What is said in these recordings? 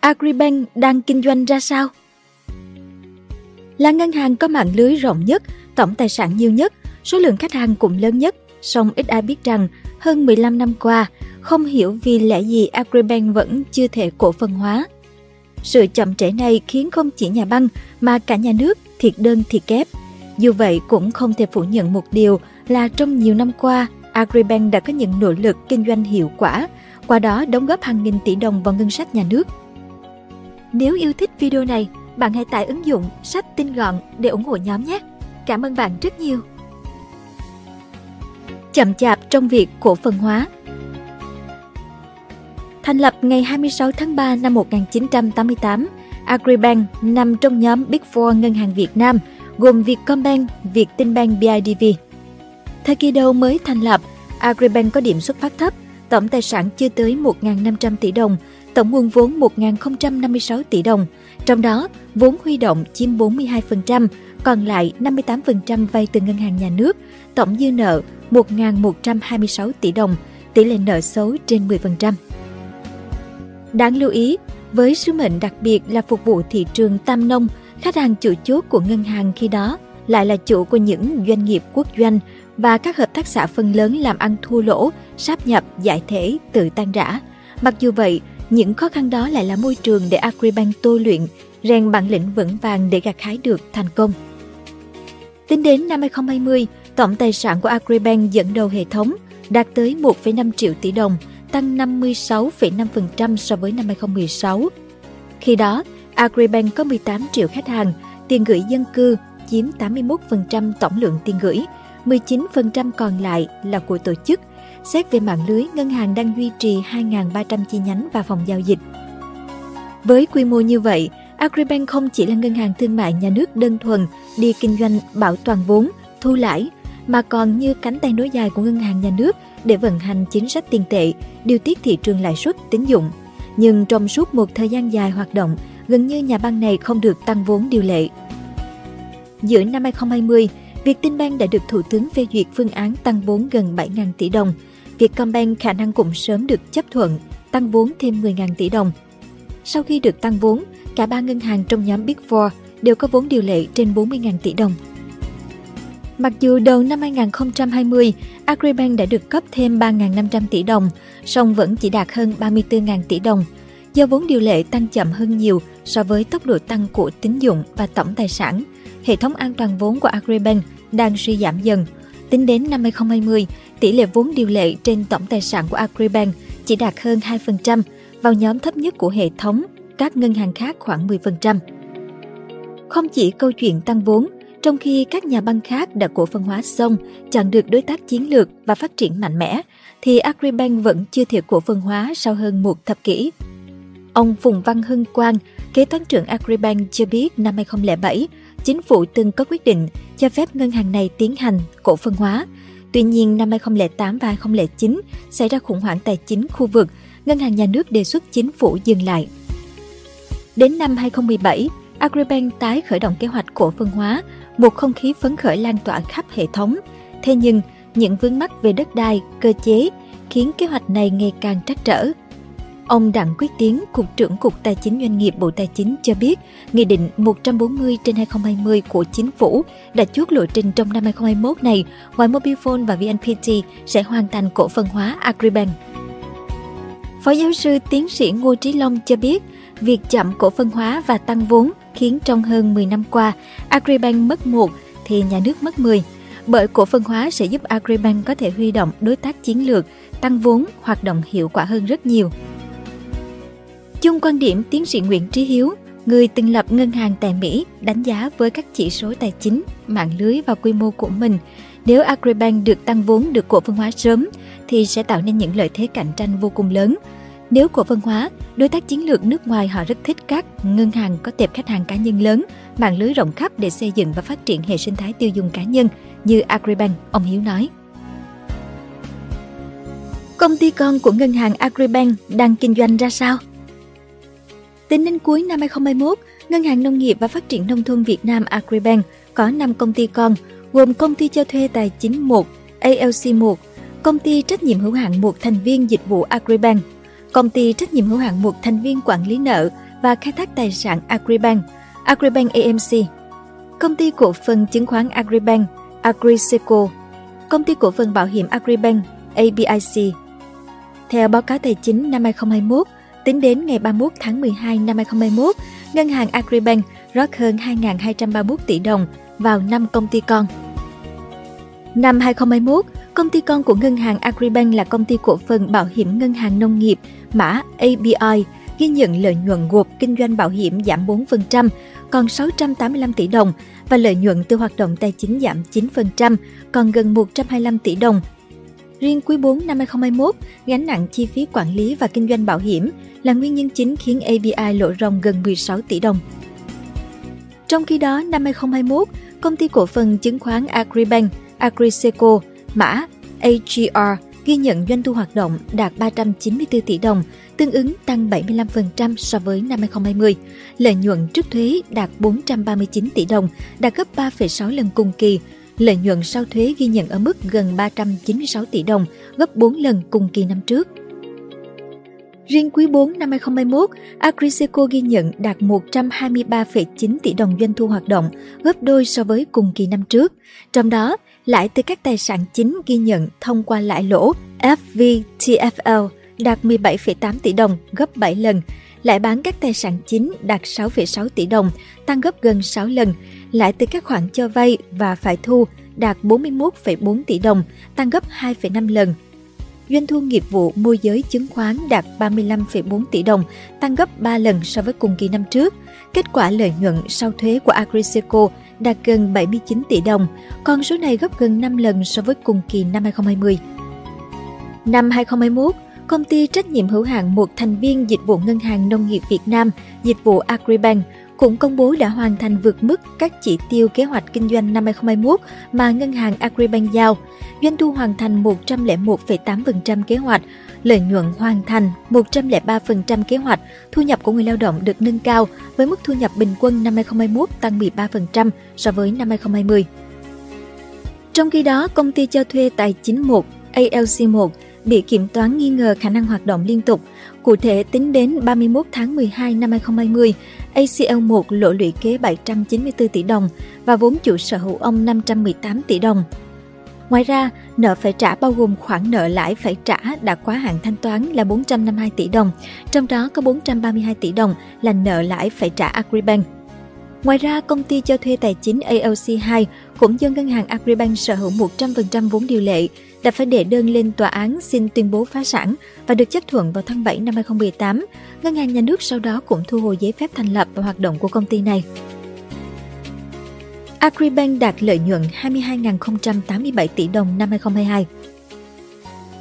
Agribank đang kinh doanh ra sao? Là ngân hàng có mạng lưới rộng nhất, tổng tài sản nhiều nhất, số lượng khách hàng cũng lớn nhất, song ít ai biết rằng hơn 15 năm qua, không hiểu vì lẽ gì Agribank vẫn chưa thể cổ phần hóa. Sự chậm trễ này khiến không chỉ nhà băng mà cả nhà nước thiệt đơn thiệt kép. Dù vậy cũng không thể phủ nhận một điều là trong nhiều năm qua, Agribank đã có những nỗ lực kinh doanh hiệu quả, qua đó đóng góp hàng nghìn tỷ đồng vào ngân sách nhà nước. Nếu yêu thích video này, bạn hãy tải ứng dụng sách tin gọn để ủng hộ nhóm nhé. Cảm ơn bạn rất nhiều. Chậm chạp trong việc cổ phần hóa Thành lập ngày 26 tháng 3 năm 1988, Agribank nằm trong nhóm Big Four ngân hàng Việt Nam, gồm Vietcombank, Vietinbank BIDV. Thời kỳ đầu mới thành lập, Agribank có điểm xuất phát thấp, tổng tài sản chưa tới 1.500 tỷ đồng, tổng nguồn vốn 1.056 tỷ đồng, trong đó vốn huy động chiếm 42%, còn lại 58% vay từ ngân hàng nhà nước, tổng dư nợ 1.126 tỷ đồng, tỷ lệ nợ xấu trên 10%. Đáng lưu ý, với sứ mệnh đặc biệt là phục vụ thị trường tam nông, khách hàng chủ chốt của ngân hàng khi đó lại là chủ của những doanh nghiệp quốc doanh và các hợp tác xã phần lớn làm ăn thua lỗ, sáp nhập, giải thể, tự tan rã. Mặc dù vậy, những khó khăn đó lại là môi trường để Agribank tôi luyện, rèn bản lĩnh vững vàng để gặt hái được thành công. Tính đến năm 2020, tổng tài sản của Agribank dẫn đầu hệ thống đạt tới 1,5 triệu tỷ đồng, tăng 56,5% so với năm 2016. Khi đó, Agribank có 18 triệu khách hàng, tiền gửi dân cư chiếm 81% tổng lượng tiền gửi, 19% còn lại là của tổ chức. Xét về mạng lưới, ngân hàng đang duy trì 2.300 chi nhánh và phòng giao dịch. Với quy mô như vậy, Agribank không chỉ là ngân hàng thương mại nhà nước đơn thuần đi kinh doanh bảo toàn vốn, thu lãi, mà còn như cánh tay nối dài của ngân hàng nhà nước để vận hành chính sách tiền tệ, điều tiết thị trường lãi suất tín dụng. Nhưng trong suốt một thời gian dài hoạt động, gần như nhà băng này không được tăng vốn điều lệ. Giữa năm 2020, Vietinbank đã được Thủ tướng phê duyệt phương án tăng vốn gần 7.000 tỷ đồng. Vietcombank khả năng cũng sớm được chấp thuận, tăng vốn thêm 10.000 tỷ đồng. Sau khi được tăng vốn, cả ba ngân hàng trong nhóm Big Four đều có vốn điều lệ trên 40.000 tỷ đồng. Mặc dù đầu năm 2020, Agribank đã được cấp thêm 3.500 tỷ đồng, song vẫn chỉ đạt hơn 34.000 tỷ đồng. Do vốn điều lệ tăng chậm hơn nhiều so với tốc độ tăng của tín dụng và tổng tài sản, hệ thống an toàn vốn của Agribank đang suy giảm dần. Tính đến năm 2020, tỷ lệ vốn điều lệ trên tổng tài sản của Agribank chỉ đạt hơn 2%, vào nhóm thấp nhất của hệ thống, các ngân hàng khác khoảng 10%. Không chỉ câu chuyện tăng vốn, trong khi các nhà băng khác đã cổ phần hóa xong, chọn được đối tác chiến lược và phát triển mạnh mẽ, thì Agribank vẫn chưa thể cổ phần hóa sau hơn một thập kỷ. Ông Phùng Văn Hưng Quang, kế toán trưởng Agribank cho biết năm 2007, chính phủ từng có quyết định cho phép ngân hàng này tiến hành cổ phần hóa. Tuy nhiên, năm 2008 và 2009 xảy ra khủng hoảng tài chính khu vực, ngân hàng nhà nước đề xuất chính phủ dừng lại. Đến năm 2017, Agribank tái khởi động kế hoạch cổ phần hóa, một không khí phấn khởi lan tỏa khắp hệ thống. Thế nhưng, những vướng mắc về đất đai, cơ chế khiến kế hoạch này ngày càng trắc trở. Ông Đặng Quyết Tiến, Cục trưởng Cục Tài chính Doanh nghiệp Bộ Tài chính cho biết, Nghị định 140 trên 2020 của Chính phủ đã chốt lộ trình trong năm 2021 này, ngoài Mobifone và VNPT sẽ hoàn thành cổ phần hóa Agribank. Phó giáo sư tiến sĩ Ngô Trí Long cho biết, việc chậm cổ phân hóa và tăng vốn khiến trong hơn 10 năm qua, Agribank mất một thì nhà nước mất 10. Bởi cổ phân hóa sẽ giúp Agribank có thể huy động đối tác chiến lược, tăng vốn, hoạt động hiệu quả hơn rất nhiều. Chung quan điểm tiến sĩ Nguyễn Trí Hiếu, người từng lập ngân hàng tại Mỹ, đánh giá với các chỉ số tài chính, mạng lưới và quy mô của mình, nếu Agribank được tăng vốn được cổ phần hóa sớm thì sẽ tạo nên những lợi thế cạnh tranh vô cùng lớn. Nếu cổ phần hóa, đối tác chiến lược nước ngoài họ rất thích các ngân hàng có tệp khách hàng cá nhân lớn, mạng lưới rộng khắp để xây dựng và phát triển hệ sinh thái tiêu dùng cá nhân như Agribank, ông Hiếu nói. Công ty con của ngân hàng Agribank đang kinh doanh ra sao? Tính đến cuối năm 2021, Ngân hàng Nông nghiệp và Phát triển Nông thôn Việt Nam Agribank có 5 công ty con, gồm công ty cho thuê tài chính 1, ALC 1, công ty trách nhiệm hữu hạn một thành viên dịch vụ Agribank, công ty trách nhiệm hữu hạn một thành viên quản lý nợ và khai thác tài sản Agribank, Agribank AMC, công ty cổ phần chứng khoán Agribank, Agriseco, công ty cổ phần bảo hiểm Agribank, ABIC. Theo báo cáo tài chính năm 2021, tính đến ngày 31 tháng 12 năm 2021, ngân hàng Agribank rót hơn 2.231 tỷ đồng vào 5 công ty con. Năm 2021, công ty con của ngân hàng Agribank là công ty cổ phần bảo hiểm ngân hàng nông nghiệp mã ABI ghi nhận lợi nhuận gộp kinh doanh bảo hiểm giảm 4%, còn 685 tỷ đồng và lợi nhuận từ hoạt động tài chính giảm 9%, còn gần 125 tỷ đồng. Riêng quý 4 năm 2021, gánh nặng chi phí quản lý và kinh doanh bảo hiểm là nguyên nhân chính khiến ABI lộ ròng gần 16 tỷ đồng. Trong khi đó, năm 2021, công ty cổ phần chứng khoán Agribank, Agriseco, mã AGR ghi nhận doanh thu hoạt động đạt 394 tỷ đồng, tương ứng tăng 75% so với năm 2020. Lợi nhuận trước thuế đạt 439 tỷ đồng, đạt gấp 3,6 lần cùng kỳ. Lợi nhuận sau thuế ghi nhận ở mức gần 396 tỷ đồng, gấp 4 lần cùng kỳ năm trước. Riêng quý 4 năm 2021, Agriseco ghi nhận đạt 123,9 tỷ đồng doanh thu hoạt động, gấp đôi so với cùng kỳ năm trước. Trong đó, lãi từ các tài sản chính ghi nhận thông qua lãi lỗ FVTFL đạt 17,8 tỷ đồng, gấp 7 lần. Lãi bán các tài sản chính đạt 6,6 tỷ đồng, tăng gấp gần 6 lần. Lãi từ các khoản cho vay và phải thu đạt 41,4 tỷ đồng, tăng gấp 2,5 lần. Doanh thu nghiệp vụ môi giới chứng khoán đạt 35,4 tỷ đồng, tăng gấp 3 lần so với cùng kỳ năm trước. Kết quả lợi nhuận sau thuế của Agriseco đạt gần 79 tỷ đồng, con số này gấp gần 5 lần so với cùng kỳ năm 2020. Năm 2021, công ty trách nhiệm hữu hạn một thành viên dịch vụ ngân hàng nông nghiệp Việt Nam, dịch vụ Agribank cũng công bố đã hoàn thành vượt mức các chỉ tiêu kế hoạch kinh doanh năm 2021 mà ngân hàng Agribank giao. Doanh thu hoàn thành 101,8% kế hoạch, lợi nhuận hoàn thành 103% kế hoạch, thu nhập của người lao động được nâng cao với mức thu nhập bình quân năm 2021 tăng 13% so với năm 2020. Trong khi đó, công ty cho thuê tài chính 1 ALC1 bị kiểm toán nghi ngờ khả năng hoạt động liên tục. Cụ thể, tính đến 31 tháng 12 năm 2020, ACL1 lỗ lũy kế 794 tỷ đồng và vốn chủ sở hữu ông 518 tỷ đồng. Ngoài ra, nợ phải trả bao gồm khoản nợ lãi phải trả đã quá hạn thanh toán là 452 tỷ đồng, trong đó có 432 tỷ đồng là nợ lãi phải trả Agribank. Ngoài ra, công ty cho thuê tài chính ALC2 cũng do ngân hàng Agribank sở hữu 100% vốn điều lệ, đã phải đệ đơn lên tòa án xin tuyên bố phá sản và được chấp thuận vào tháng 7 năm 2018. Ngân hàng nhà nước sau đó cũng thu hồi giấy phép thành lập và hoạt động của công ty này. Agribank đạt lợi nhuận 22.087 tỷ đồng năm 2022.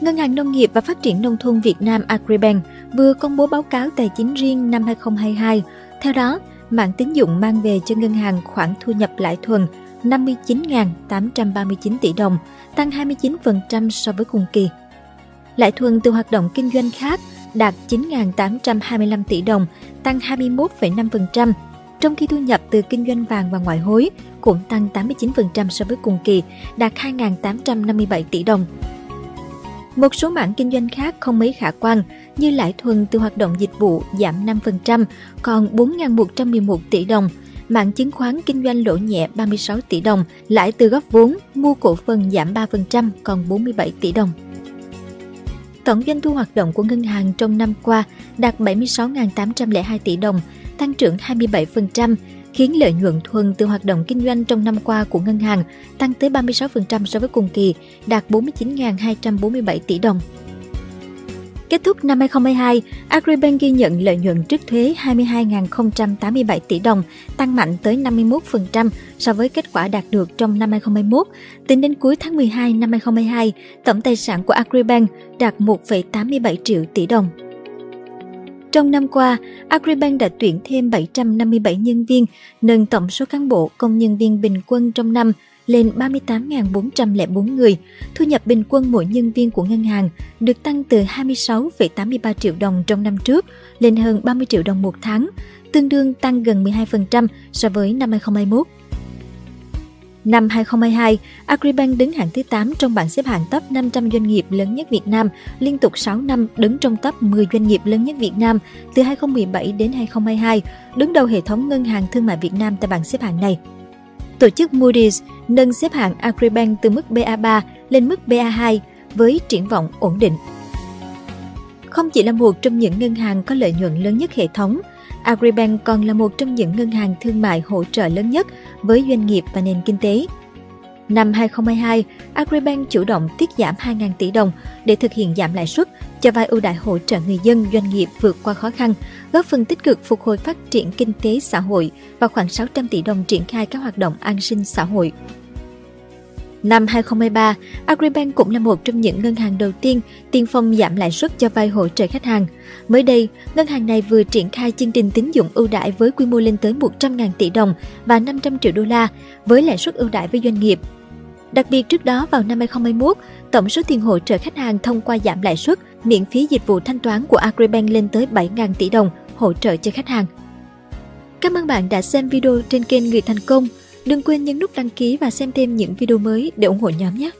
Ngân hàng Nông nghiệp và Phát triển Nông thôn Việt Nam Agribank vừa công bố báo cáo tài chính riêng năm 2022. Theo đó, mạng tín dụng mang về cho ngân hàng khoản thu nhập lãi thuần 59.839 tỷ đồng, tăng 29% so với cùng kỳ. Lãi thuần từ hoạt động kinh doanh khác đạt 9.825 tỷ đồng, tăng 21,5%, trong khi thu nhập từ kinh doanh vàng và ngoại hối cũng tăng 89% so với cùng kỳ, đạt 2.857 tỷ đồng. Một số mảng kinh doanh khác không mấy khả quan như lãi thuần từ hoạt động dịch vụ giảm 5%, còn 4.111 tỷ đồng, mạng chứng khoán kinh doanh lỗ nhẹ 36 tỷ đồng, lãi từ góp vốn, mua cổ phần giảm 3% còn 47 tỷ đồng. Tổng doanh thu hoạt động của ngân hàng trong năm qua đạt 76.802 tỷ đồng, tăng trưởng 27%, khiến lợi nhuận thuần từ hoạt động kinh doanh trong năm qua của ngân hàng tăng tới 36% so với cùng kỳ, đạt 49.247 tỷ đồng. Kết thúc năm 2022, Agribank ghi nhận lợi nhuận trước thuế 22.087 tỷ đồng, tăng mạnh tới 51% so với kết quả đạt được trong năm 2021. Tính đến cuối tháng 12 năm 2022, tổng tài sản của Agribank đạt 1,87 triệu tỷ đồng. Trong năm qua, Agribank đã tuyển thêm 757 nhân viên, nâng tổng số cán bộ công nhân viên bình quân trong năm lên 38.404 người. Thu nhập bình quân mỗi nhân viên của ngân hàng được tăng từ 26,83 triệu đồng trong năm trước lên hơn 30 triệu đồng một tháng, tương đương tăng gần 12% so với năm 2021. Năm 2022, Agribank đứng hạng thứ 8 trong bảng xếp hạng top 500 doanh nghiệp lớn nhất Việt Nam, liên tục 6 năm đứng trong top 10 doanh nghiệp lớn nhất Việt Nam từ 2017 đến 2022, đứng đầu hệ thống ngân hàng thương mại Việt Nam tại bảng xếp hạng này. Tổ chức Moody's nâng xếp hạng Agribank từ mức BA3 lên mức BA2 với triển vọng ổn định. Không chỉ là một trong những ngân hàng có lợi nhuận lớn nhất hệ thống, Agribank còn là một trong những ngân hàng thương mại hỗ trợ lớn nhất với doanh nghiệp và nền kinh tế. Năm 2022, Agribank chủ động tiết giảm 2.000 tỷ đồng để thực hiện giảm lãi suất, cho vay ưu đại hỗ trợ người dân doanh nghiệp vượt qua khó khăn, góp phần tích cực phục hồi phát triển kinh tế xã hội và khoảng 600 tỷ đồng triển khai các hoạt động an sinh xã hội. Năm 2023, Agribank cũng là một trong những ngân hàng đầu tiên tiên phong giảm lãi suất cho vay hỗ trợ khách hàng. Mới đây, ngân hàng này vừa triển khai chương trình tín dụng ưu đãi với quy mô lên tới 100.000 tỷ đồng và 500 triệu đô la với lãi suất ưu đãi với doanh nghiệp. Đặc biệt trước đó vào năm 2021, tổng số tiền hỗ trợ khách hàng thông qua giảm lãi suất, miễn phí dịch vụ thanh toán của Agribank lên tới 7.000 tỷ đồng hỗ trợ cho khách hàng. Cảm ơn bạn đã xem video trên kênh Người Thành Công. Đừng quên nhấn nút đăng ký và xem thêm những video mới để ủng hộ nhóm nhé!